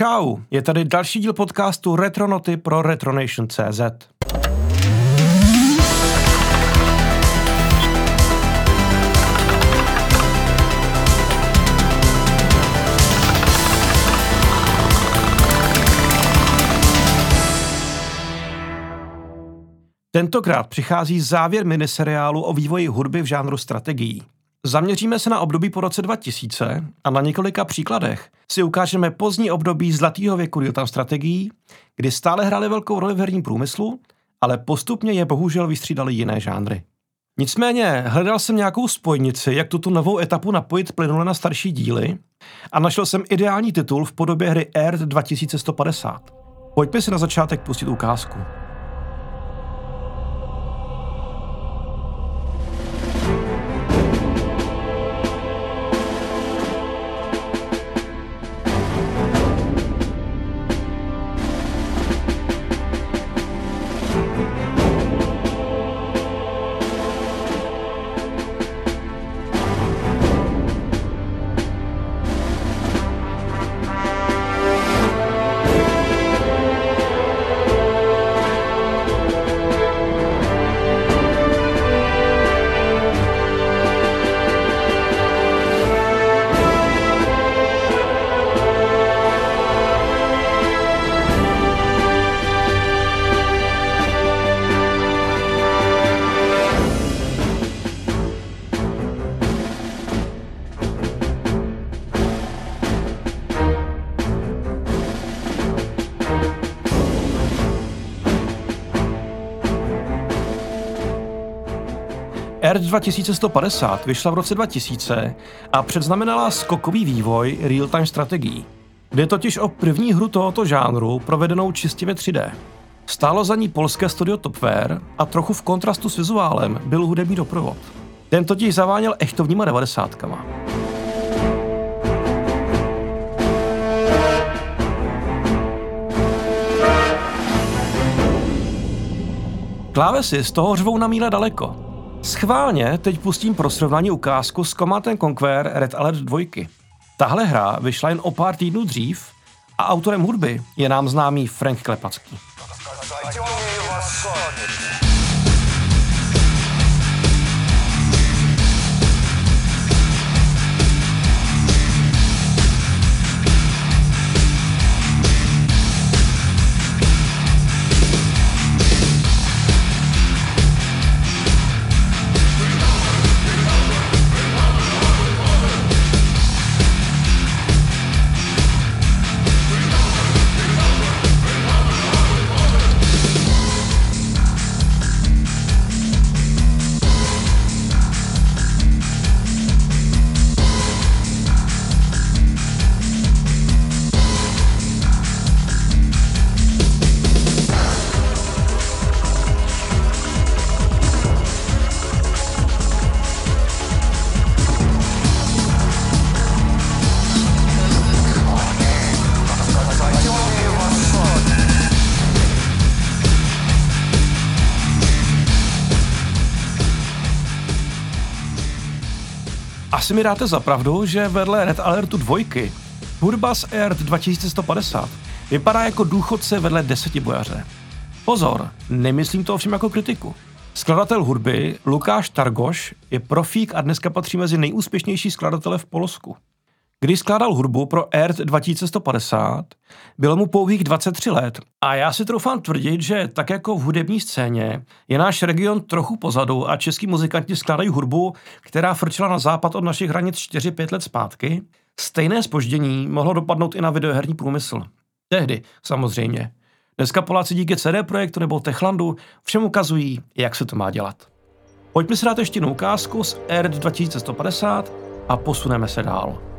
Čau, je tady další díl podcastu Retronoty pro Retronation.cz. Tentokrát přichází závěr miniseriálu o vývoji hudby v žánru strategií. Zaměříme se na období po roce 2000 a na několika příkladech si ukážeme pozdní období zlatého věku real strategií, kdy stále hrály velkou roli v herním průmyslu, ale postupně je bohužel vystřídali jiné žánry. Nicméně hledal jsem nějakou spojnici, jak tuto novou etapu napojit plynule na starší díly a našel jsem ideální titul v podobě hry Earth 2150. Pojďme si na začátek pustit ukázku. Earth 2150 vyšla v roce 2000 a předznamenala skokový vývoj real-time strategií. Jde totiž o první hru tohoto žánru provedenou čistě ve 3D. Stálo za ní polské studio Topware a trochu v kontrastu s vizuálem byl hudební doprovod. Ten totiž zaváněl echtovníma devadesátkama. Klávesy z toho řvou na míle daleko, Schválně teď pustím pro srovnání ukázku z Command Conquer Red Alert 2. Tahle hra vyšla jen o pár týdnů dřív a autorem hudby je nám známý Frank Klepacký. Asi mi dáte za pravdu, že vedle Red Alertu 2 hudba z Earth 2150 vypadá jako důchodce vedle desetibojaře. Pozor, nemyslím to ovšem jako kritiku. Skladatel hudby Lukáš Targoš je profík a dneska patří mezi nejúspěšnější skladatele v Polsku. Když skládal hudbu pro Earth 2150, bylo mu pouhých 23 let a já si troufám tvrdit, že tak jako v hudební scéně je náš region trochu pozadu a český muzikanti skládají hudbu, která frčela na západ od našich hranic 4-5 let zpátky, stejné spoždění mohlo dopadnout i na videoherní průmysl. Tehdy, samozřejmě. Dneska Poláci díky CD Projektu nebo Techlandu všem ukazují, jak se to má dělat. Pojďme si dát ještě jednu ukázku z Earth 2150 a posuneme se dál.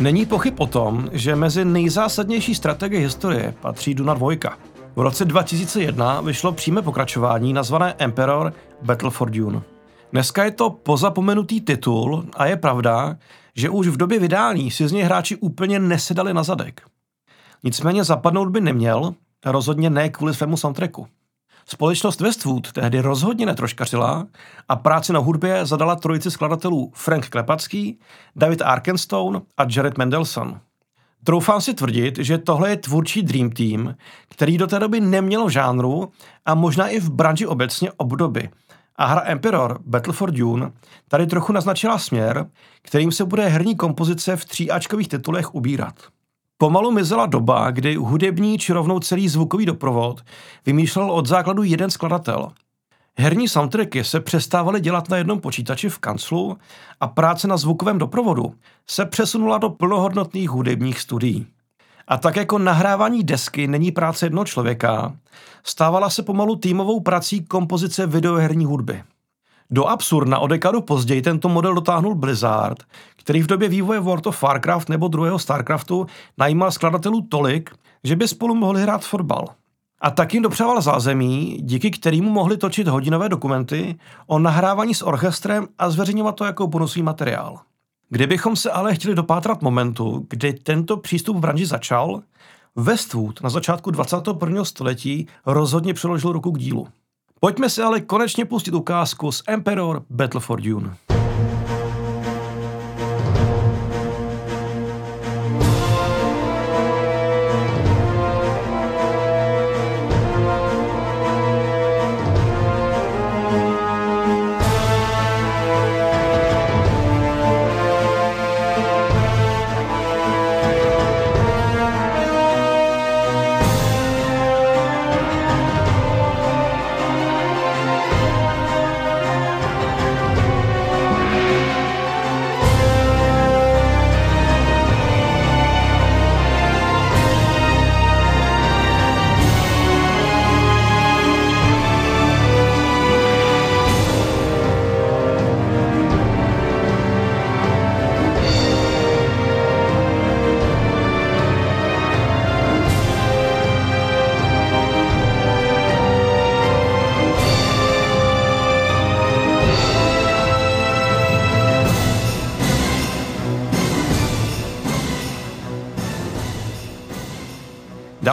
Není pochyb o tom, že mezi nejzásadnější strategie historie patří Duna 2. V roce 2001 vyšlo přímé pokračování nazvané Emperor Battle for Dune. Dneska je to pozapomenutý titul a je pravda, že už v době vydání si z něj hráči úplně nesedali na zadek. Nicméně zapadnout by neměl, rozhodně ne kvůli svému soundtracku. Společnost Westwood tehdy rozhodně netroškařila a práci na hudbě zadala trojici skladatelů Frank Klepacký, David Arkenstone a Jared Mendelssohn. Troufám si tvrdit, že tohle je tvůrčí Dream Team, který do té doby neměl v žánru a možná i v branži obecně obdoby. A hra Emperor Battle for Dune tady trochu naznačila směr, kterým se bude herní kompozice v tříáčkových titulech ubírat. Pomalu mizela doba, kdy hudební či rovnou celý zvukový doprovod vymýšlel od základu jeden skladatel. Herní soundtracky se přestávaly dělat na jednom počítači v kanclu a práce na zvukovém doprovodu se přesunula do plnohodnotných hudebních studií. A tak jako nahrávání desky není práce jednoho člověka, stávala se pomalu týmovou prací kompozice videoherní hudby. Do absurdna o dekadu později tento model dotáhnul Blizzard, který v době vývoje World of Warcraft nebo druhého Starcraftu najímal skladatelů tolik, že by spolu mohli hrát fotbal. A tak jim dopřával zázemí, díky kterému mohli točit hodinové dokumenty o nahrávání s orchestrem a zveřejňovat to jako bonusový materiál. Kdybychom se ale chtěli dopátrat momentu, kdy tento přístup v branži začal, Westwood na začátku 21. století rozhodně přiložil ruku k dílu. Pojďme si ale konečně pustit ukázku z Emperor Battle for Dune.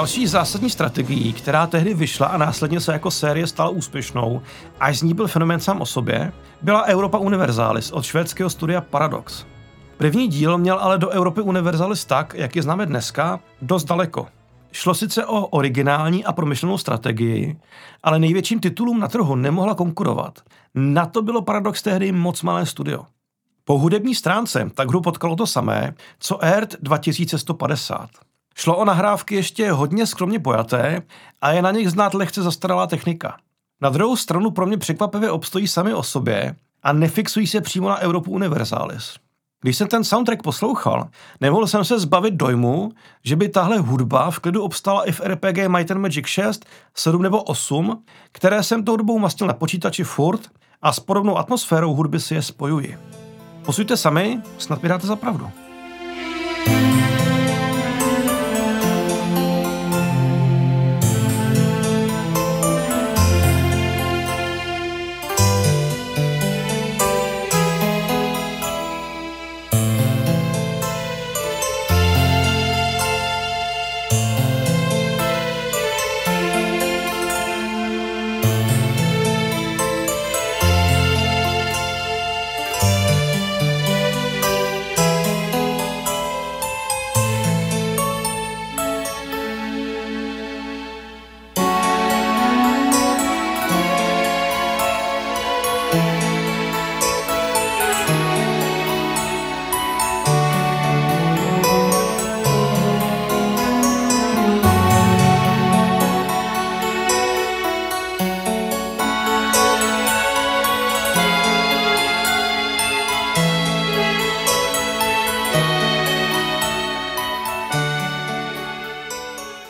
Další zásadní strategií, která tehdy vyšla a následně se jako série stala úspěšnou, až z ní byl fenomén sám o sobě, byla Europa Universalis od švédského studia Paradox. První díl měl ale do Europy Universalis tak, jak je známe dneska, dost daleko. Šlo sice o originální a promyšlenou strategii, ale největším titulům na trhu nemohla konkurovat. Na to bylo Paradox tehdy moc malé studio. Po hudební stránce tak hru potkalo to samé, co ERT 2150. Šlo o nahrávky ještě hodně skromně pojaté a je na nich znát lehce zastaralá technika. Na druhou stranu pro mě překvapivě obstojí sami o sobě a nefixují se přímo na Europu Universalis. Když jsem ten soundtrack poslouchal, nemohl jsem se zbavit dojmu, že by tahle hudba v klidu obstala i v RPG Might and Magic 6, 7 nebo 8, které jsem tou dobou mastil na počítači furt a s podobnou atmosférou hudby si je spojuji. Posuďte sami, snad mi dáte za pravdu.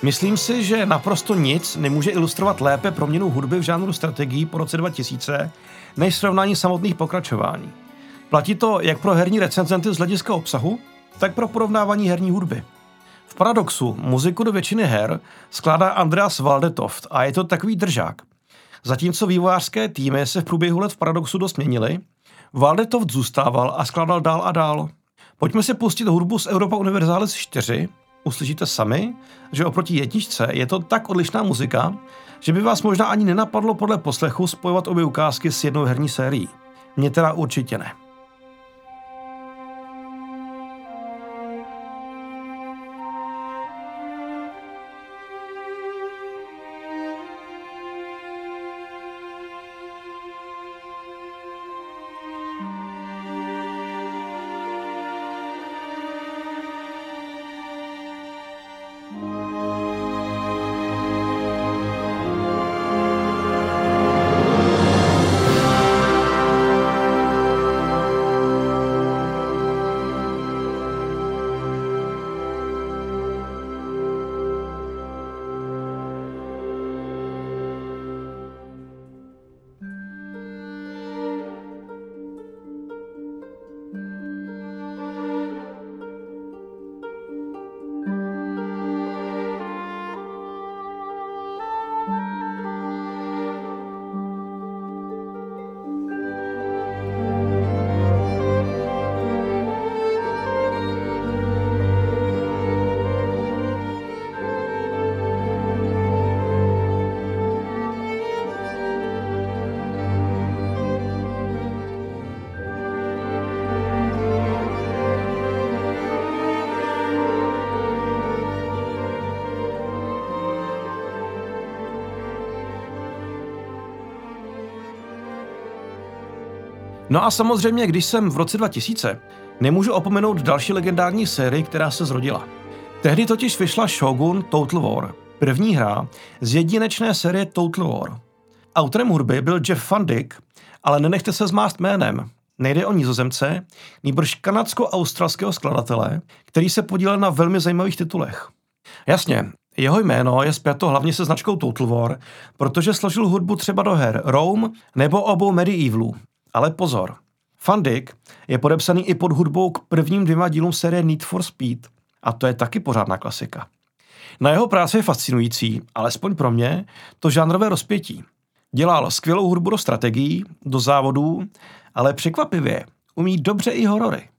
Myslím si, že naprosto nic nemůže ilustrovat lépe proměnu hudby v žánru strategií po roce 2000, než srovnání samotných pokračování. Platí to jak pro herní recenzenty z hlediska obsahu, tak pro porovnávání herní hudby. V Paradoxu muziku do většiny her skládá Andreas Waldetoft a je to takový držák. Zatímco vývojářské týmy se v průběhu let v Paradoxu dost měnily, Waldetoft zůstával a skládal dál a dál. Pojďme si pustit hudbu z Europa Universalis 4. Uslyšíte sami, že oproti jedničce je to tak odlišná muzika, že by vás možná ani nenapadlo podle poslechu spojovat obě ukázky s jednou herní sérií. Mně teda určitě ne. No a samozřejmě, když jsem v roce 2000, nemůžu opomenout další legendární sérii, která se zrodila. Tehdy totiž vyšla Shogun Total War, první hra z jedinečné série Total War. Autorem hudby byl Jeff Van Dyck, ale nenechte se zmást jménem. Nejde o nizozemce, nýbrž kanadsko-australského skladatele, který se podílel na velmi zajímavých titulech. Jasně, jeho jméno je zpěto hlavně se značkou Total War, protože složil hudbu třeba do her Rome nebo obou Medievalů, ale pozor, Fandik je podepsaný i pod hudbou k prvním dvěma dílům série Need for Speed a to je taky pořádná klasika. Na jeho práci je fascinující, alespoň pro mě, to žánrové rozpětí. Dělal skvělou hudbu do strategií, do závodů, ale překvapivě umí dobře i horory.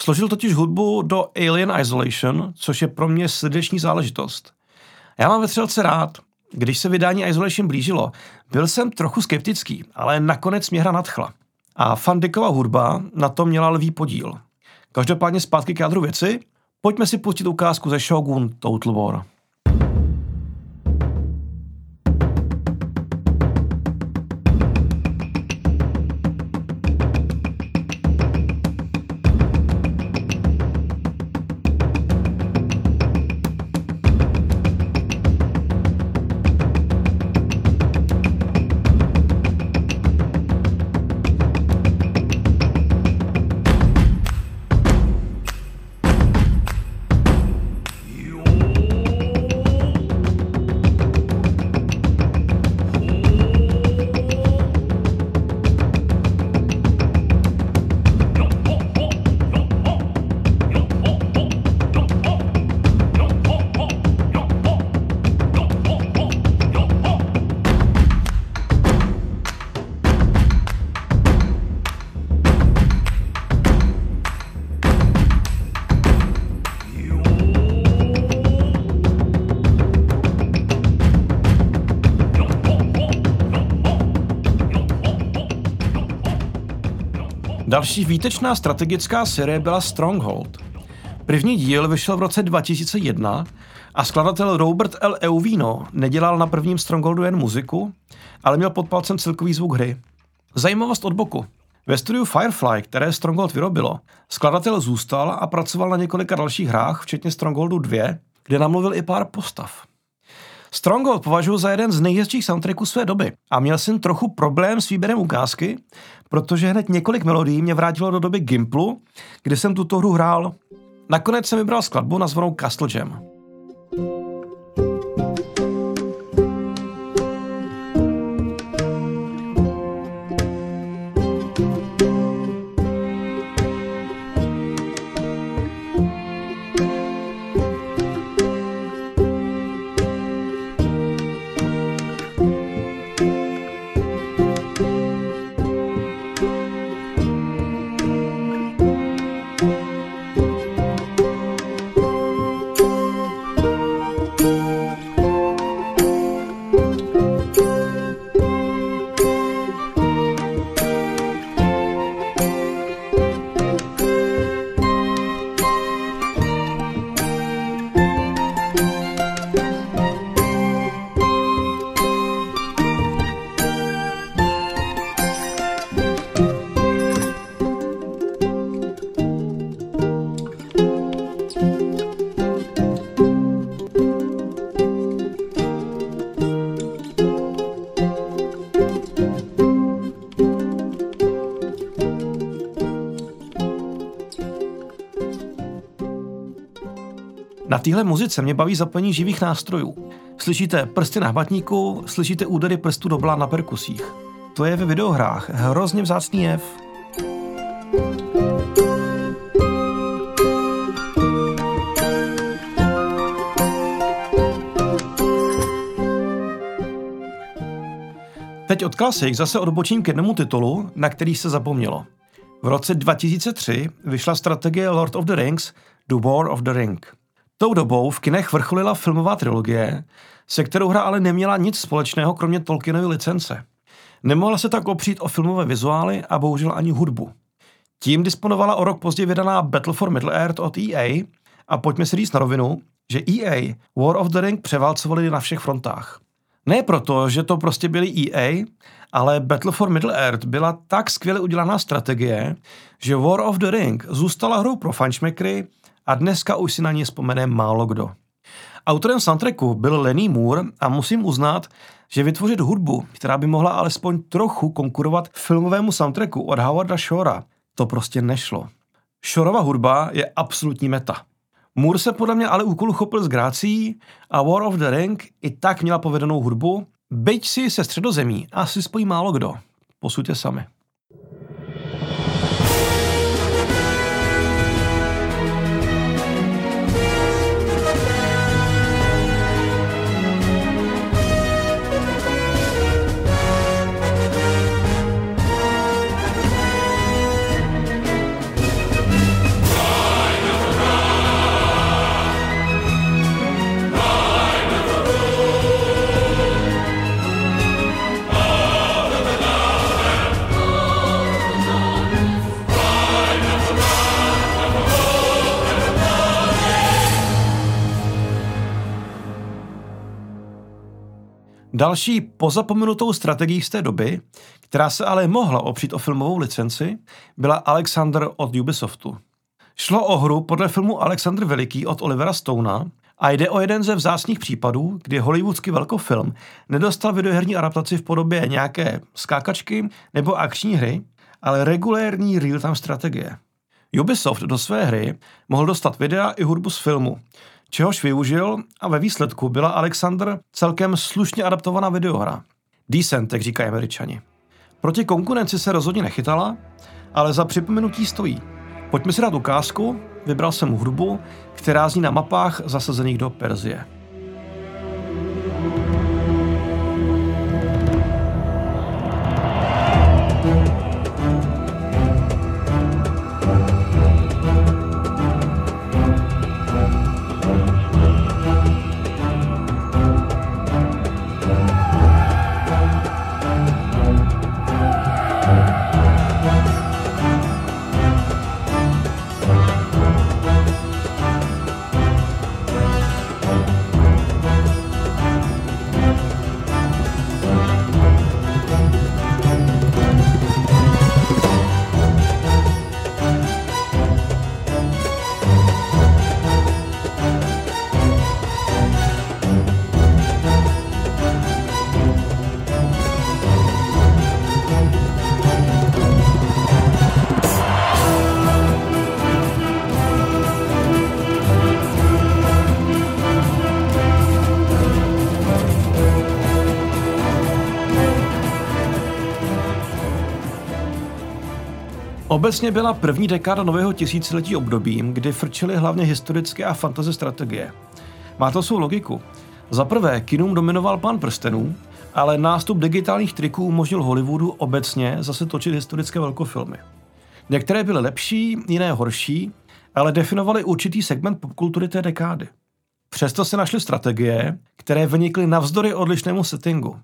Složil totiž hudbu do Alien Isolation, což je pro mě srdeční záležitost. Já mám vetřelce rád. Když se vydání Isolation blížilo, byl jsem trochu skeptický, ale nakonec mě hra nadchla. A Fandikova hudba na tom měla lvý podíl. Každopádně zpátky k jádru věci, pojďme si pustit ukázku ze Shogun Total War. Další výtečná strategická série byla Stronghold. První díl vyšel v roce 2001 a skladatel Robert L. Euvino nedělal na prvním Strongholdu jen muziku, ale měl pod palcem celkový zvuk hry. Zajímavost od boku. Ve studiu Firefly, které Stronghold vyrobilo, skladatel zůstal a pracoval na několika dalších hrách, včetně Strongholdu 2, kde namluvil i pár postav. Stronghold považuji za jeden z nejhezčích soundtracků své doby a měl jsem trochu problém s výběrem ukázky, protože hned několik melodií mě vrátilo do doby Gimplu, kde jsem tuto hru hrál. Nakonec jsem vybral skladbu nazvanou Castle Jam. Téhle muzice mě baví zapojení živých nástrojů. Slyšíte prsty na hmatníku, slyšíte údery prstů do na perkusích. To je ve videohrách hrozně vzácný jev. Teď od klasik zase odbočím k jednomu titulu, na který se zapomnělo. V roce 2003 vyšla strategie Lord of the Rings The War of the Ring. Tou dobou v kinech vrcholila filmová trilogie, se kterou hra ale neměla nic společného kromě Tolkienovy licence. Nemohla se tak opřít o filmové vizuály a bohužel ani hudbu. Tím disponovala o rok později vydaná Battle for Middle-earth od EA a pojďme si říct na rovinu, že EA War of the Ring převálcovali na všech frontách. Ne proto, že to prostě byli EA, ale Battle for Middle-earth byla tak skvěle udělaná strategie, že War of the Ring zůstala hrou pro fanšmekry a dneska už si na ní vzpomene málo kdo. Autorem soundtracku byl Lenny Moore a musím uznat, že vytvořit hudbu, která by mohla alespoň trochu konkurovat filmovému soundtracku od Howarda Shora, to prostě nešlo. Shorova hudba je absolutní meta. Moore se podle mě ale úkolu chopil z grácí a War of the Ring i tak měla povedenou hudbu, byť si se středozemí asi spojí málo kdo. Posuďte sami. Další pozapomenutou strategií z té doby, která se ale mohla opřít o filmovou licenci, byla Alexander od Ubisoftu. Šlo o hru podle filmu Alexander Veliký od Olivera Stona a jde o jeden ze vzácných případů, kdy hollywoodský velkofilm nedostal videoherní adaptaci v podobě nějaké skákačky nebo akční hry, ale regulérní real-time strategie. Ubisoft do své hry mohl dostat videa i hudbu z filmu, čehož využil a ve výsledku byla Alexander celkem slušně adaptovaná videohra. Decent, jak říkají američani. Proti konkurenci se rozhodně nechytala, ale za připomenutí stojí. Pojďme si dát ukázku, vybral jsem hudbu, která zní na mapách zasazených do Perzie. Obecně byla první dekáda nového tisíciletí obdobím, kdy frčily hlavně historické a fantasy strategie. Má to svou logiku. Za prvé, kinům dominoval pán prstenů, ale nástup digitálních triků umožnil Hollywoodu obecně zase točit historické velkofilmy. Některé byly lepší, jiné horší, ale definovaly určitý segment popkultury té dekády. Přesto se našly strategie, které vynikly navzdory odlišnému settingu.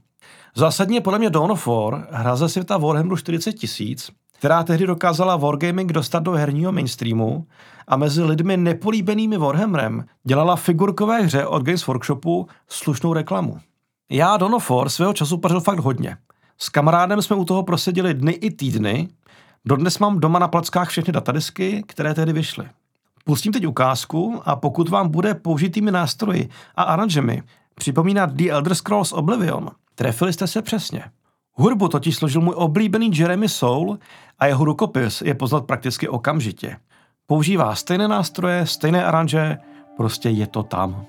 Zásadně podle mě Dawn of War, hra ze světa Warhammeru 40 tisíc, která tehdy dokázala Wargaming dostat do herního mainstreamu a mezi lidmi nepolíbenými Warhammerem dělala figurkové hře od Games Workshopu slušnou reklamu. Já Dawn of War svého času pařil fakt hodně. S kamarádem jsme u toho proseděli dny i týdny. Dodnes mám doma na plackách všechny datadisky, které tehdy vyšly. Pustím teď ukázku a pokud vám bude použitými nástroji a aranžemi připomínat The Elder Scrolls Oblivion, trefili jste se přesně. Hudbu totiž složil můj oblíbený Jeremy Soul a jeho rukopis je poznat prakticky okamžitě. Používá stejné nástroje, stejné aranže, Prostě je to tam.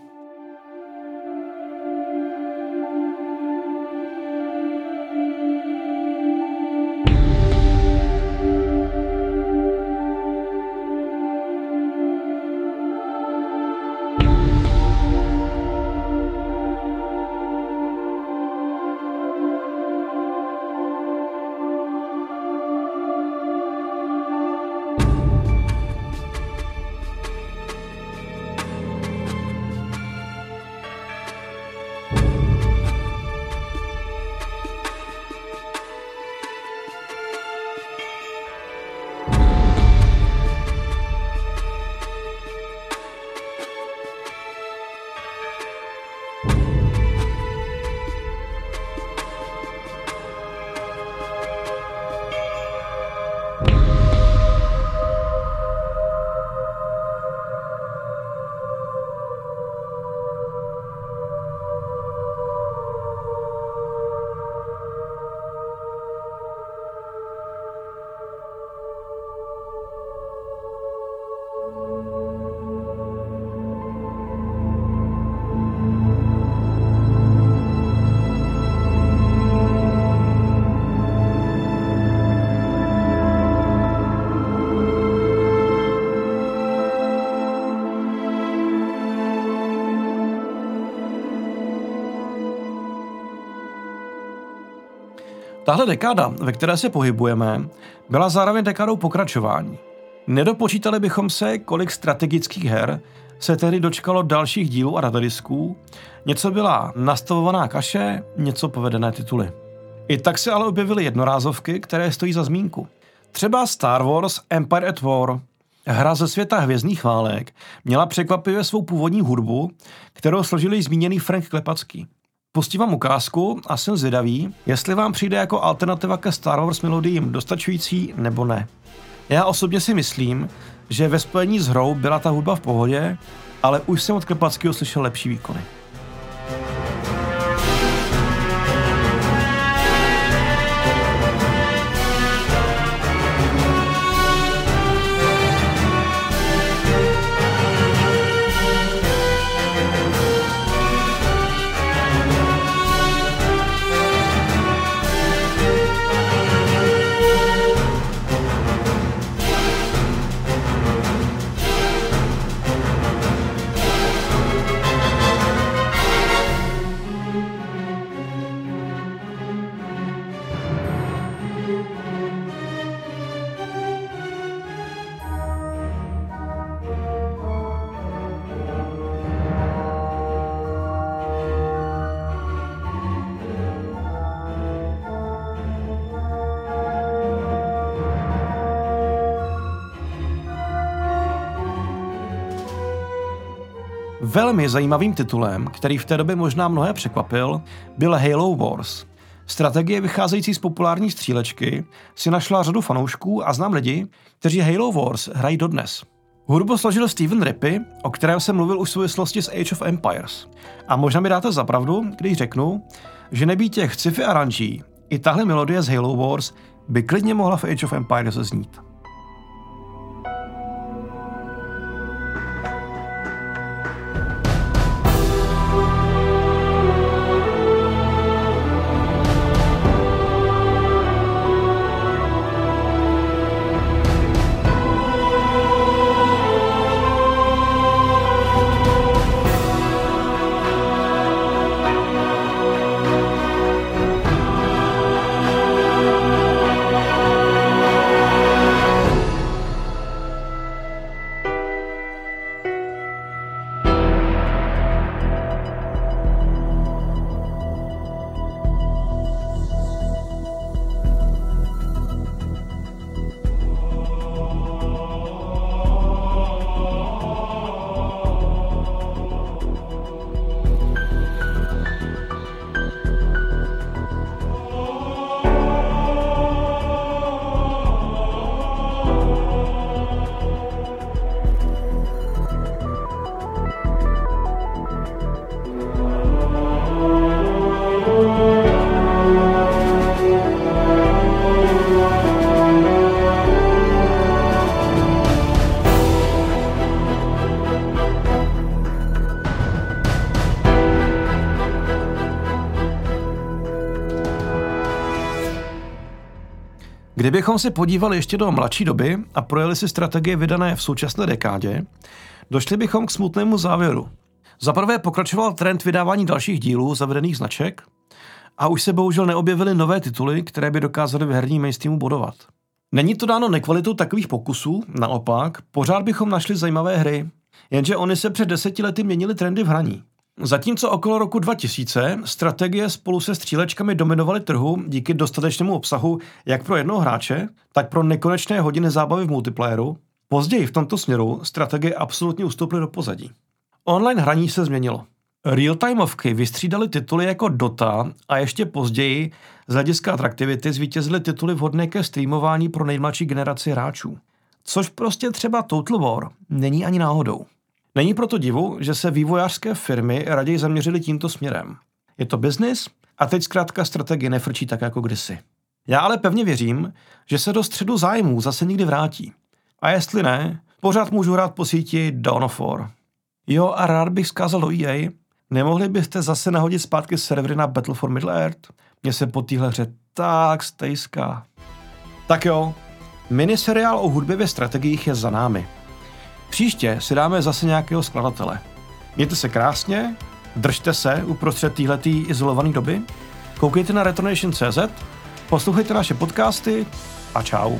Tahle dekáda, ve které se pohybujeme, byla zároveň dekádou pokračování. Nedopočítali bychom se, kolik strategických her se tedy dočkalo dalších dílů a datadisků, něco byla nastavovaná kaše, něco povedené tituly. I tak se ale objevily jednorázovky, které stojí za zmínku. Třeba Star Wars Empire at War, hra ze světa hvězdných válek, měla překvapivě svou původní hudbu, kterou složili zmíněný Frank Klepacký. Pustím vám ukázku a jsem zvědavý, jestli vám přijde jako alternativa ke Star Wars melodiím dostačující nebo ne. Já osobně si myslím, že ve spojení s hrou byla ta hudba v pohodě, ale už jsem od Klepackého slyšel lepší výkony. Velmi zajímavým titulem, který v té době možná mnohé překvapil, byl Halo Wars. Strategie vycházející z populární střílečky si našla řadu fanoušků a znám lidi, kteří Halo Wars hrají dodnes. Hudbu složil Steven Rippy, o kterém jsem mluvil už v souvislosti s Age of Empires. A možná mi dáte zapravdu, když řeknu, že nebýt těch sci-fi aranží, i tahle melodie z Halo Wars by klidně mohla v Age of Empires znít. Kdybychom se podívali ještě do mladší doby a projeli si strategie vydané v současné dekádě, došli bychom k smutnému závěru. Za prvé pokračoval trend vydávání dalších dílů zavedených značek a už se bohužel neobjevily nové tituly, které by dokázaly v herní mainstreamu bodovat. Není to dáno nekvalitou takových pokusů, naopak, pořád bychom našli zajímavé hry, jenže oni se před deseti lety měnily trendy v hraní. Zatímco okolo roku 2000 strategie spolu se střílečkami dominovaly trhu díky dostatečnému obsahu jak pro jednoho hráče, tak pro nekonečné hodiny zábavy v multiplayeru, později v tomto směru strategie absolutně ustoupily do pozadí. Online hraní se změnilo. Real-timeovky vystřídaly tituly jako Dota a ještě později z hlediska atraktivity zvítězily tituly vhodné ke streamování pro nejmladší generaci hráčů. Což prostě třeba Total War není ani náhodou. Není proto divu, že se vývojářské firmy raději zaměřily tímto směrem. Je to biznis a teď zkrátka strategie nefrčí tak jako kdysi. Já ale pevně věřím, že se do středu zájmů zase někdy vrátí. A jestli ne, pořád můžu hrát po síti Dawn of War. Jo a rád bych zkázal do EA, nemohli byste zase nahodit zpátky servery na Battle for Middle Earth? Mně se po téhle hře tak stejská. Tak jo, miniseriál o hudbě ve strategiích je za námi. Příště si dáme zase nějakého skladatele. Mějte se krásně, držte se uprostřed téhletý izolované doby, koukejte na retronation.cz, poslouchejte naše podcasty a čau.